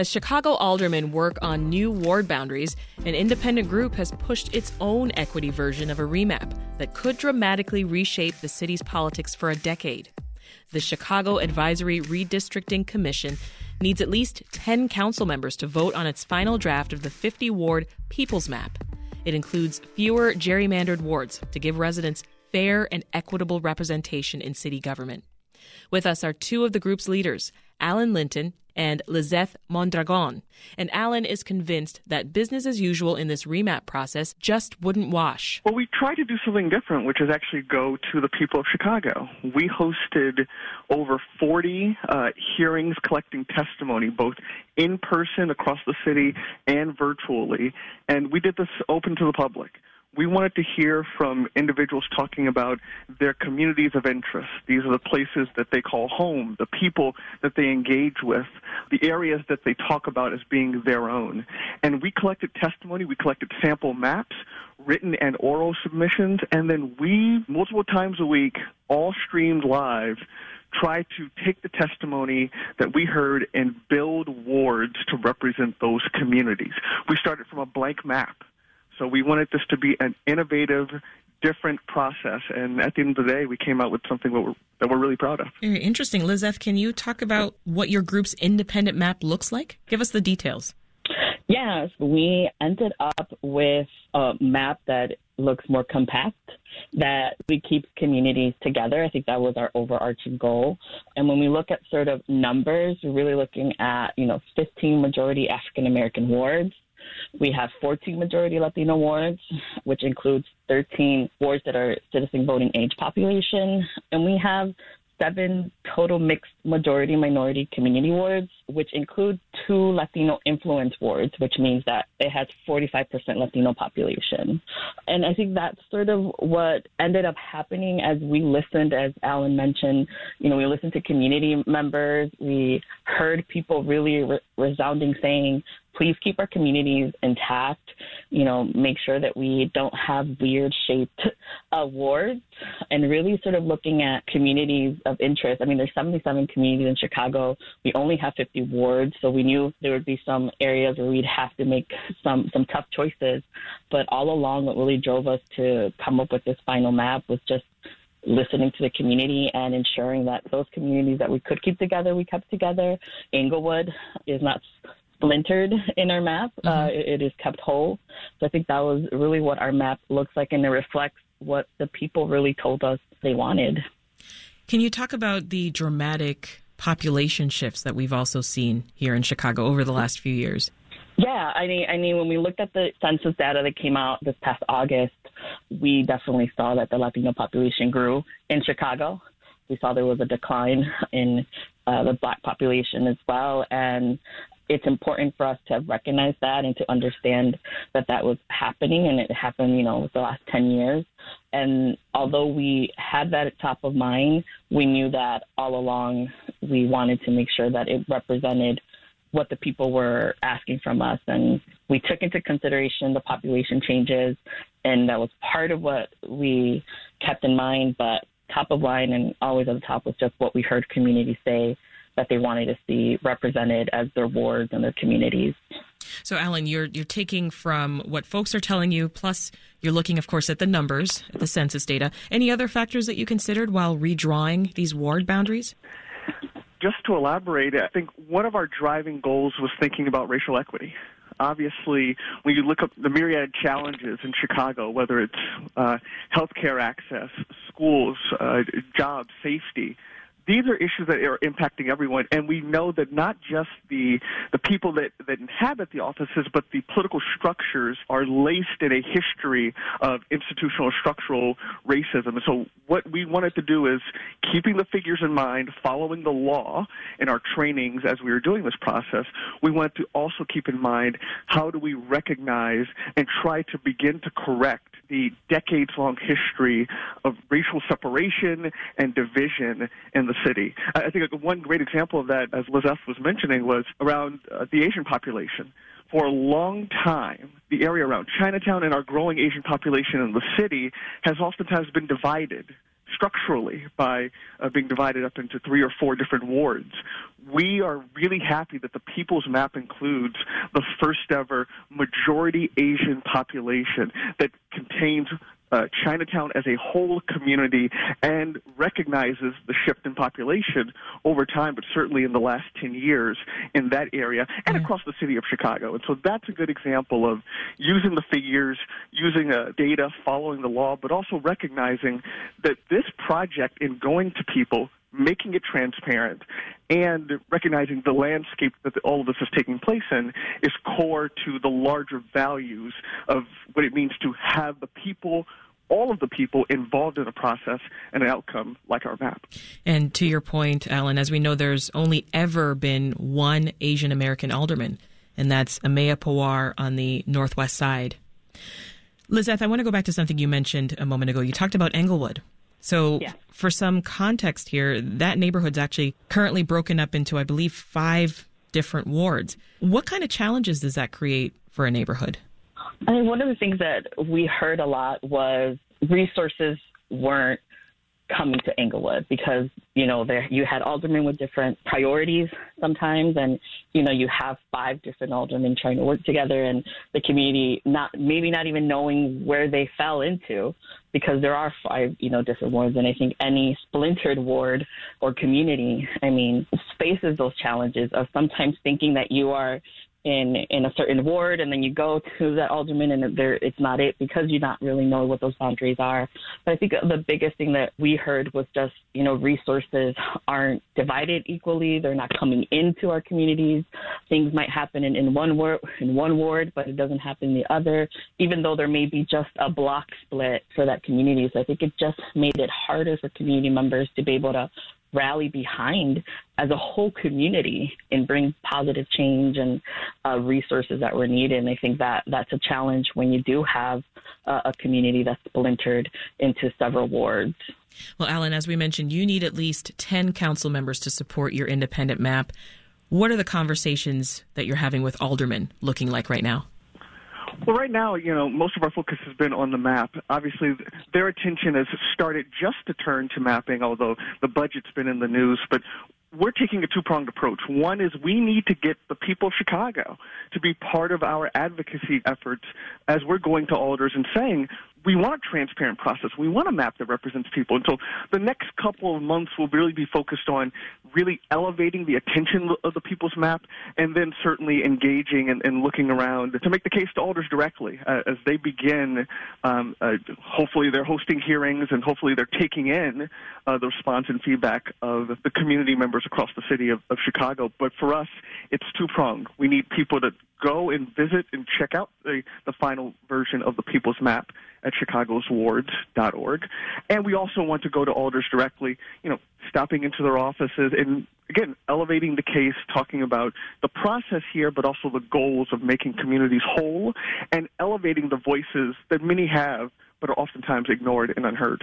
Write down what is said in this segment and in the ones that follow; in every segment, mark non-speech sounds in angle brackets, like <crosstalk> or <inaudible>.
As Chicago aldermen work on new ward boundaries, an independent group has pushed its own equity version of a remap that could dramatically reshape the city's politics for a decade. The Chicago Advisory Redistricting Commission needs at least 10 council members to vote on its final draft of the 50 ward People's Map. It includes fewer gerrymandered wards to give residents fair and equitable representation in city government. With us are two of the group's leaders, Alan Linton and Lizeth Mondragon. And Alan is convinced that business as usual in this remap process just wouldn't wash. Well, we tried to do something different, which is actually go to the people of Chicago. We hosted over 40 uh, hearings collecting testimony, both in person across the city and virtually, and we did this open to the public we wanted to hear from individuals talking about their communities of interest. These are the places that they call home, the people that they engage with, the areas that they talk about as being their own. And we collected testimony, we collected sample maps, written and oral submissions, and then we, multiple times a week, all streamed live, try to take the testimony that we heard and build wards to represent those communities. We started from a blank map so we wanted this to be an innovative, different process. And at the end of the day, we came out with something that we're, that we're really proud of. Very interesting. Lizeth, can you talk about what your group's independent map looks like? Give us the details. Yes, we ended up with a map that looks more compact, that we keep communities together. I think that was our overarching goal. And when we look at sort of numbers, we're really looking at, you know, 15 majority African American wards, we have 14 majority Latino wards, which includes 13 wards that are citizen voting age population. And we have seven total mixed majority minority community wards, which include two Latino influence wards, which means that it has 45% Latino population. And I think that's sort of what ended up happening as we listened, as Alan mentioned, you know, we listened to community members, we heard people really re- resounding saying, please keep our communities intact. You know, make sure that we don't have weird shaped <laughs> awards and really sort of looking at communities of interest. I mean, there's 77 communities in Chicago. We only have 50 wards, so we knew there would be some areas where we'd have to make some, some tough choices. But all along, what really drove us to come up with this final map was just listening to the community and ensuring that those communities that we could keep together, we kept together. Englewood is not splintered in our map. Uh, mm-hmm. Uh, it, it is kept whole. So I think that was really what our map looks like, and it reflects what the people really told us they wanted. Can you talk about the dramatic population shifts that we've also seen here in Chicago over the last few years? Yeah, I mean, I mean, when we looked at the census data that came out this past August, we definitely saw that the Latino population grew in Chicago. We saw there was a decline in uh, the black population as well, and it's important for us to recognize that and to understand that that was happening and it happened, you know, the last 10 years. And although we had that at top of mind, we knew that all along we wanted to make sure that it represented what the people were asking from us. And we took into consideration the population changes, and that was part of what we kept in mind. But top of line and always at the top was just what we heard communities say that they wanted to see represented as their wards and their communities. So, Alan, you're you're taking from what folks are telling you, plus you're looking, of course, at the numbers, at the census data. Any other factors that you considered while redrawing these ward boundaries? Just to elaborate, I think one of our driving goals was thinking about racial equity obviously, when you look up the myriad challenges in Chicago, whether it's uh, healthcare access, schools, uh, jobs, safety, these are issues that are impacting everyone, and we know that not just the the people that that inhabit the offices, but the political structures are laced in a history of institutional structural racism. And so, what we wanted to do is keeping the figures in mind, following the law in our trainings as we were doing this process. We wanted to also keep in mind how do we recognize and try to begin to correct the decades long history of racial separation and division in the city. I think one great example of that, as Lizeth was mentioning, was around uh, the Asian population. For a long time, the area around Chinatown and our growing Asian population in the city has oftentimes been divided structurally by uh, being divided up into three or four different wards. We are really happy that the People's Map includes the first ever majority Asian population that contains uh, Chinatown as a whole community and recognizes the shift in population over time, but certainly in the last 10 years in that area and mm-hmm. across the city of Chicago. And so that's a good example of using the figures, using uh, data, following the law, but also recognizing that this project in going to people making it transparent and recognizing the landscape that all of this is taking place in is core to the larger values of what it means to have the people all of the people involved in a process and an outcome like our map. And to your point, Alan, as we know, there's only ever been one Asian American alderman, and that's Ameya Pawar on the northwest side. Lizeth, I want to go back to something you mentioned a moment ago. You talked about Englewood. So, yeah. for some context here, that neighborhood's actually currently broken up into, I believe, five different wards. What kind of challenges does that create for a neighborhood? I mean, one of the things that we heard a lot was resources weren't coming to Englewood because you know there you had aldermen with different priorities sometimes, and you know you have five different aldermen trying to work together, and the community not maybe not even knowing where they fell into because there are five you know different wards, and I think any splintered ward or community, I mean, faces those challenges of sometimes thinking that you are in in a certain ward and then you go to that alderman and there it's not it because you not really know what those boundaries are. But i think the biggest thing that we heard was just you know resources aren't divided equally. They're not coming into our communities. Things might happen in, in one ward in one ward but it doesn't happen in the other even though there may be just a block split for that community. So i think it just made it harder for community members to be able to rally behind as a whole community and bring positive change and uh, resources that were needed. And I think that that's a challenge when you do have uh, a community that's splintered into several wards. Well, Alan, as we mentioned, you need at least 10 council members to support your independent map. What are the conversations that you're having with aldermen looking like right now? Well, right now, you know, most of our focus has been on the map. Obviously, their attention has started just to turn to mapping, although the budget's been in the news. But we're taking a two pronged approach. One is we need to get the people of Chicago to be part of our advocacy efforts as we're going to alders and saying, we want a transparent process. We want a map that represents people. And so the next couple of months will really be focused on really elevating the attention of the people's map and then certainly engaging and, and looking around to make the case to alders directly uh, as they begin. Um, uh, hopefully they're hosting hearings and hopefully they're taking in uh, the response and feedback of the community members across the city of, of Chicago. But for us, it's two pronged. We need people to go and visit and check out the, the final version of the people's map at chicagoswards.org. And we also want to go to alders directly, you know, stopping into their offices and again, elevating the case, talking about the process here, but also the goals of making communities whole and elevating the voices that many have, but are oftentimes ignored and unheard.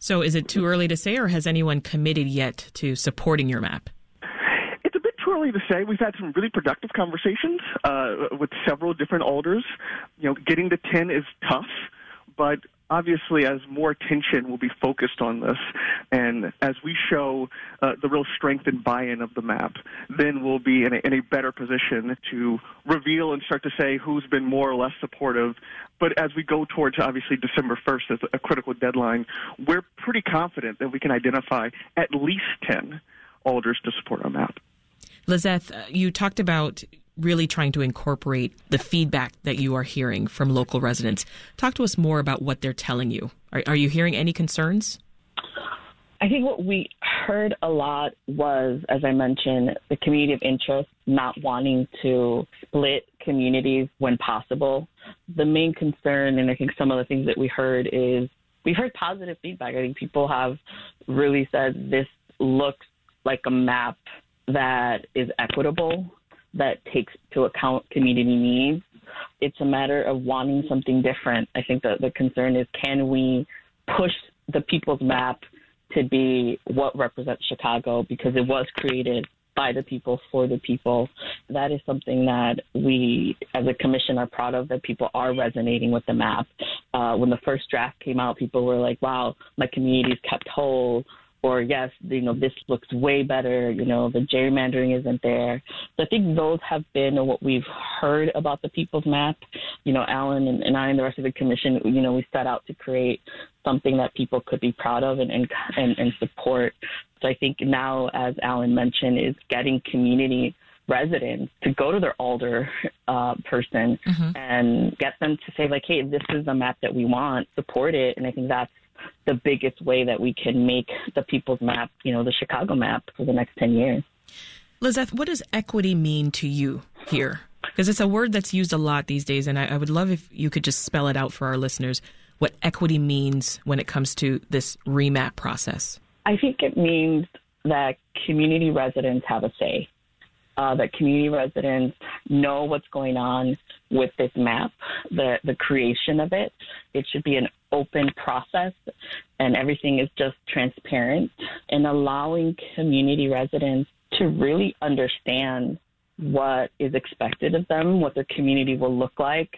So, is it too early to say, or has anyone committed yet to supporting your map? It's a bit too early to say. We've had some really productive conversations uh, with several different alders. You know, getting to 10 is tough but obviously as more attention will be focused on this and as we show uh, the real strength and buy-in of the map then we'll be in a, in a better position to reveal and start to say who's been more or less supportive. But as we go towards obviously december 1st as a critical deadline we're pretty confident that we can identify at least 10 alders to support our map. Lizeth uh, you talked about really trying to incorporate the feedback that you are hearing from local residents. Talk to us more about what they're telling you. Are, are you hearing any concerns? I think what we heard a lot was, as I mentioned, the community of interest not wanting to split communities when possible. The main concern, and I think some of the things that we heard is we've heard positive feedback. I think people have really said this looks like a map that is equitable that takes to account community needs. It's a matter of wanting something different. I think the, the concern is can we push the people's map to be what represents Chicago because it was created by the people for the people. That is something that we, as a commission, are proud of. That people are resonating with the map. Uh, when the first draft came out, people were like, "Wow, my community is kept whole." Or yes, you know, this looks way better, you know, the gerrymandering isn't there. So I think those have been what we've heard about the People's Map. You know, Alan and, and I and the rest of the commission, you know, we set out to create something that people could be proud of and, and, and, and support. So I think now, as Alan mentioned, is getting community residents to go to their alder uh, person mm-hmm. and get them to say like, hey, this is the map that we want, support it. And I think that's the biggest way that we can make the people's map, you know, the Chicago map for the next 10 years. Lizeth, what does equity mean to you here? Because it's a word that's used a lot these days, and I, I would love if you could just spell it out for our listeners what equity means when it comes to this remap process. I think it means that community residents have a say uh, that community residents know what's going on with this map, the, the creation of it. It should be an open process and everything is just transparent and allowing community residents to really understand what is expected of them, what their community will look like,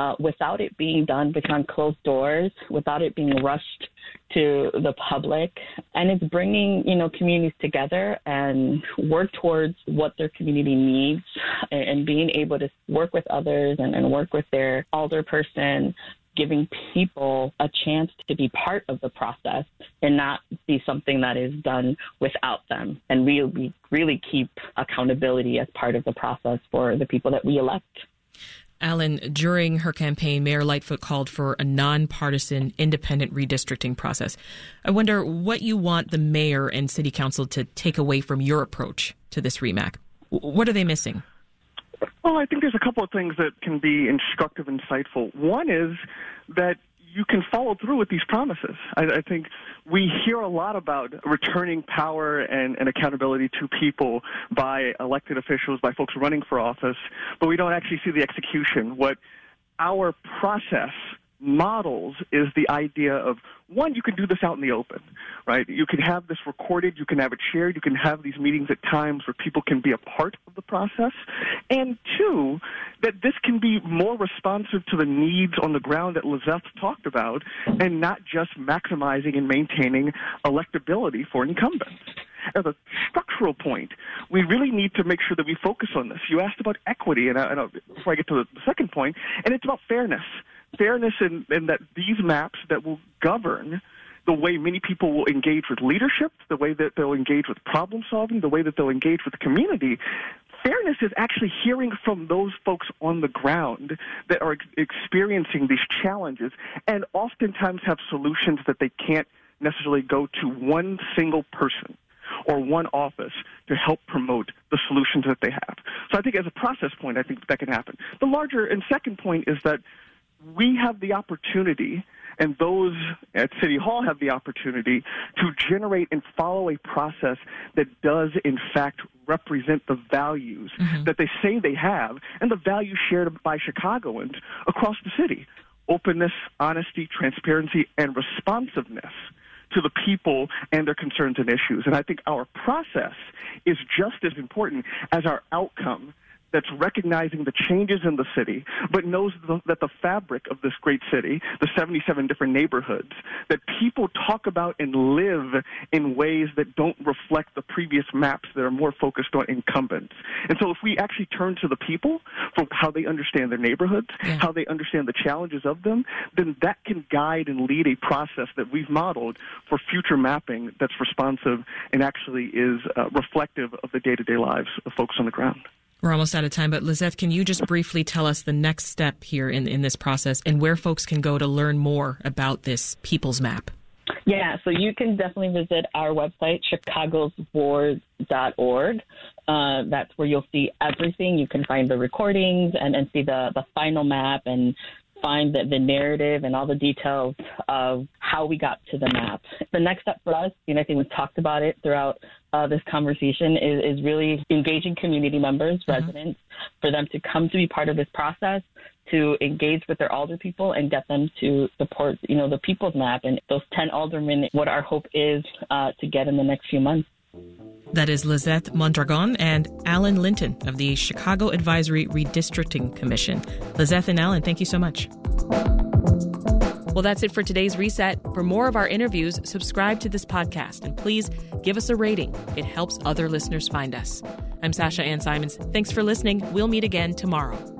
uh, without it being done behind closed doors, without it being rushed to the public. And it's bringing, you know, communities together and work towards what their community needs and, being able to work with others and, and work with their alder person giving people a chance to be part of the process and not be something that is done without them and really really keep accountability as part of the process for the people that we elect. Alan, during her campaign, Mayor Lightfoot called for a nonpartisan, independent redistricting process. I wonder what you want the mayor and city council to take away from your approach to this remap. What are they missing? Well, I think there's a couple of things that can be instructive, and insightful. One is that you can follow through with these promises. I, I think we hear a lot about returning power and, and accountability to people by elected officials, by folks running for office, but we don't actually see the execution. What our process models is the idea of one, you can do this out in the open, right? You can have this recorded, you can have it shared, you can have these meetings at times where people can be a part of the process. And two, that this can be more responsive to the needs on the ground that Lizeth talked about and not just maximizing and maintaining electability for incumbents. As a structural point, we really need to make sure that we focus on this. You asked about equity, and, I, and I, before I get to the second point, and it's about fairness fairness in that these maps that will govern the way many people will engage with leadership, the way that they'll engage with problem solving, the way that they'll engage with the community. Fairness is actually hearing from those folks on the ground that are experiencing these challenges and oftentimes have solutions that they can't necessarily go to one single person or one office to help promote the solutions that they have. So I think as a process point, I think that can happen. The larger and second point is that we have the opportunity, and those at City Hall have the opportunity to generate and follow a process that does, in fact, represent the values mm-hmm. that they say they have and the values shared by Chicagoans across the city openness, honesty, transparency, and responsiveness to the people and their concerns and issues. And I think our process is just as important as our outcome that's recognizing the changes in the city, but knows the, that the fabric of this great city, the 77 different neighborhoods, that people talk about and live in ways that don't reflect the previous maps that are more focused on incumbents. And so if we actually turn to the people for how they understand their neighborhoods, yeah. how they understand the challenges of them, then that can guide and lead a process that we've modeled for future mapping that's responsive and actually is uh, reflective of the day-to-day lives of folks on the ground. We're almost out of time, but Lizeth, can you just briefly tell us the next step here in, in this process and where folks can go to learn more about this People's Map? Yeah, so you can definitely visit our website, chicagoswards.org. Uh, that's where you'll see everything. You can find the recordings and, and see the, the final map and find the, the narrative and all the details of how we got to the map. The next step for us, and I think we've talked about it throughout uh, this conversation is, is really engaging community members, mm-hmm. residents, for them to come to be part of this process, to engage with their alder people and get them to support, you know, the people's map and those 10 aldermen, what our hope is uh, to get in the next few months. That is Lizeth Mondragon and Alan Linton of the Chicago Advisory Redistricting Commission. Lizeth and Alan, thank you so much. Well, that's it for today's reset. For more of our interviews, subscribe to this podcast and please give us a rating. It helps other listeners find us. I'm Sasha Ann Simons. Thanks for listening. We'll meet again tomorrow.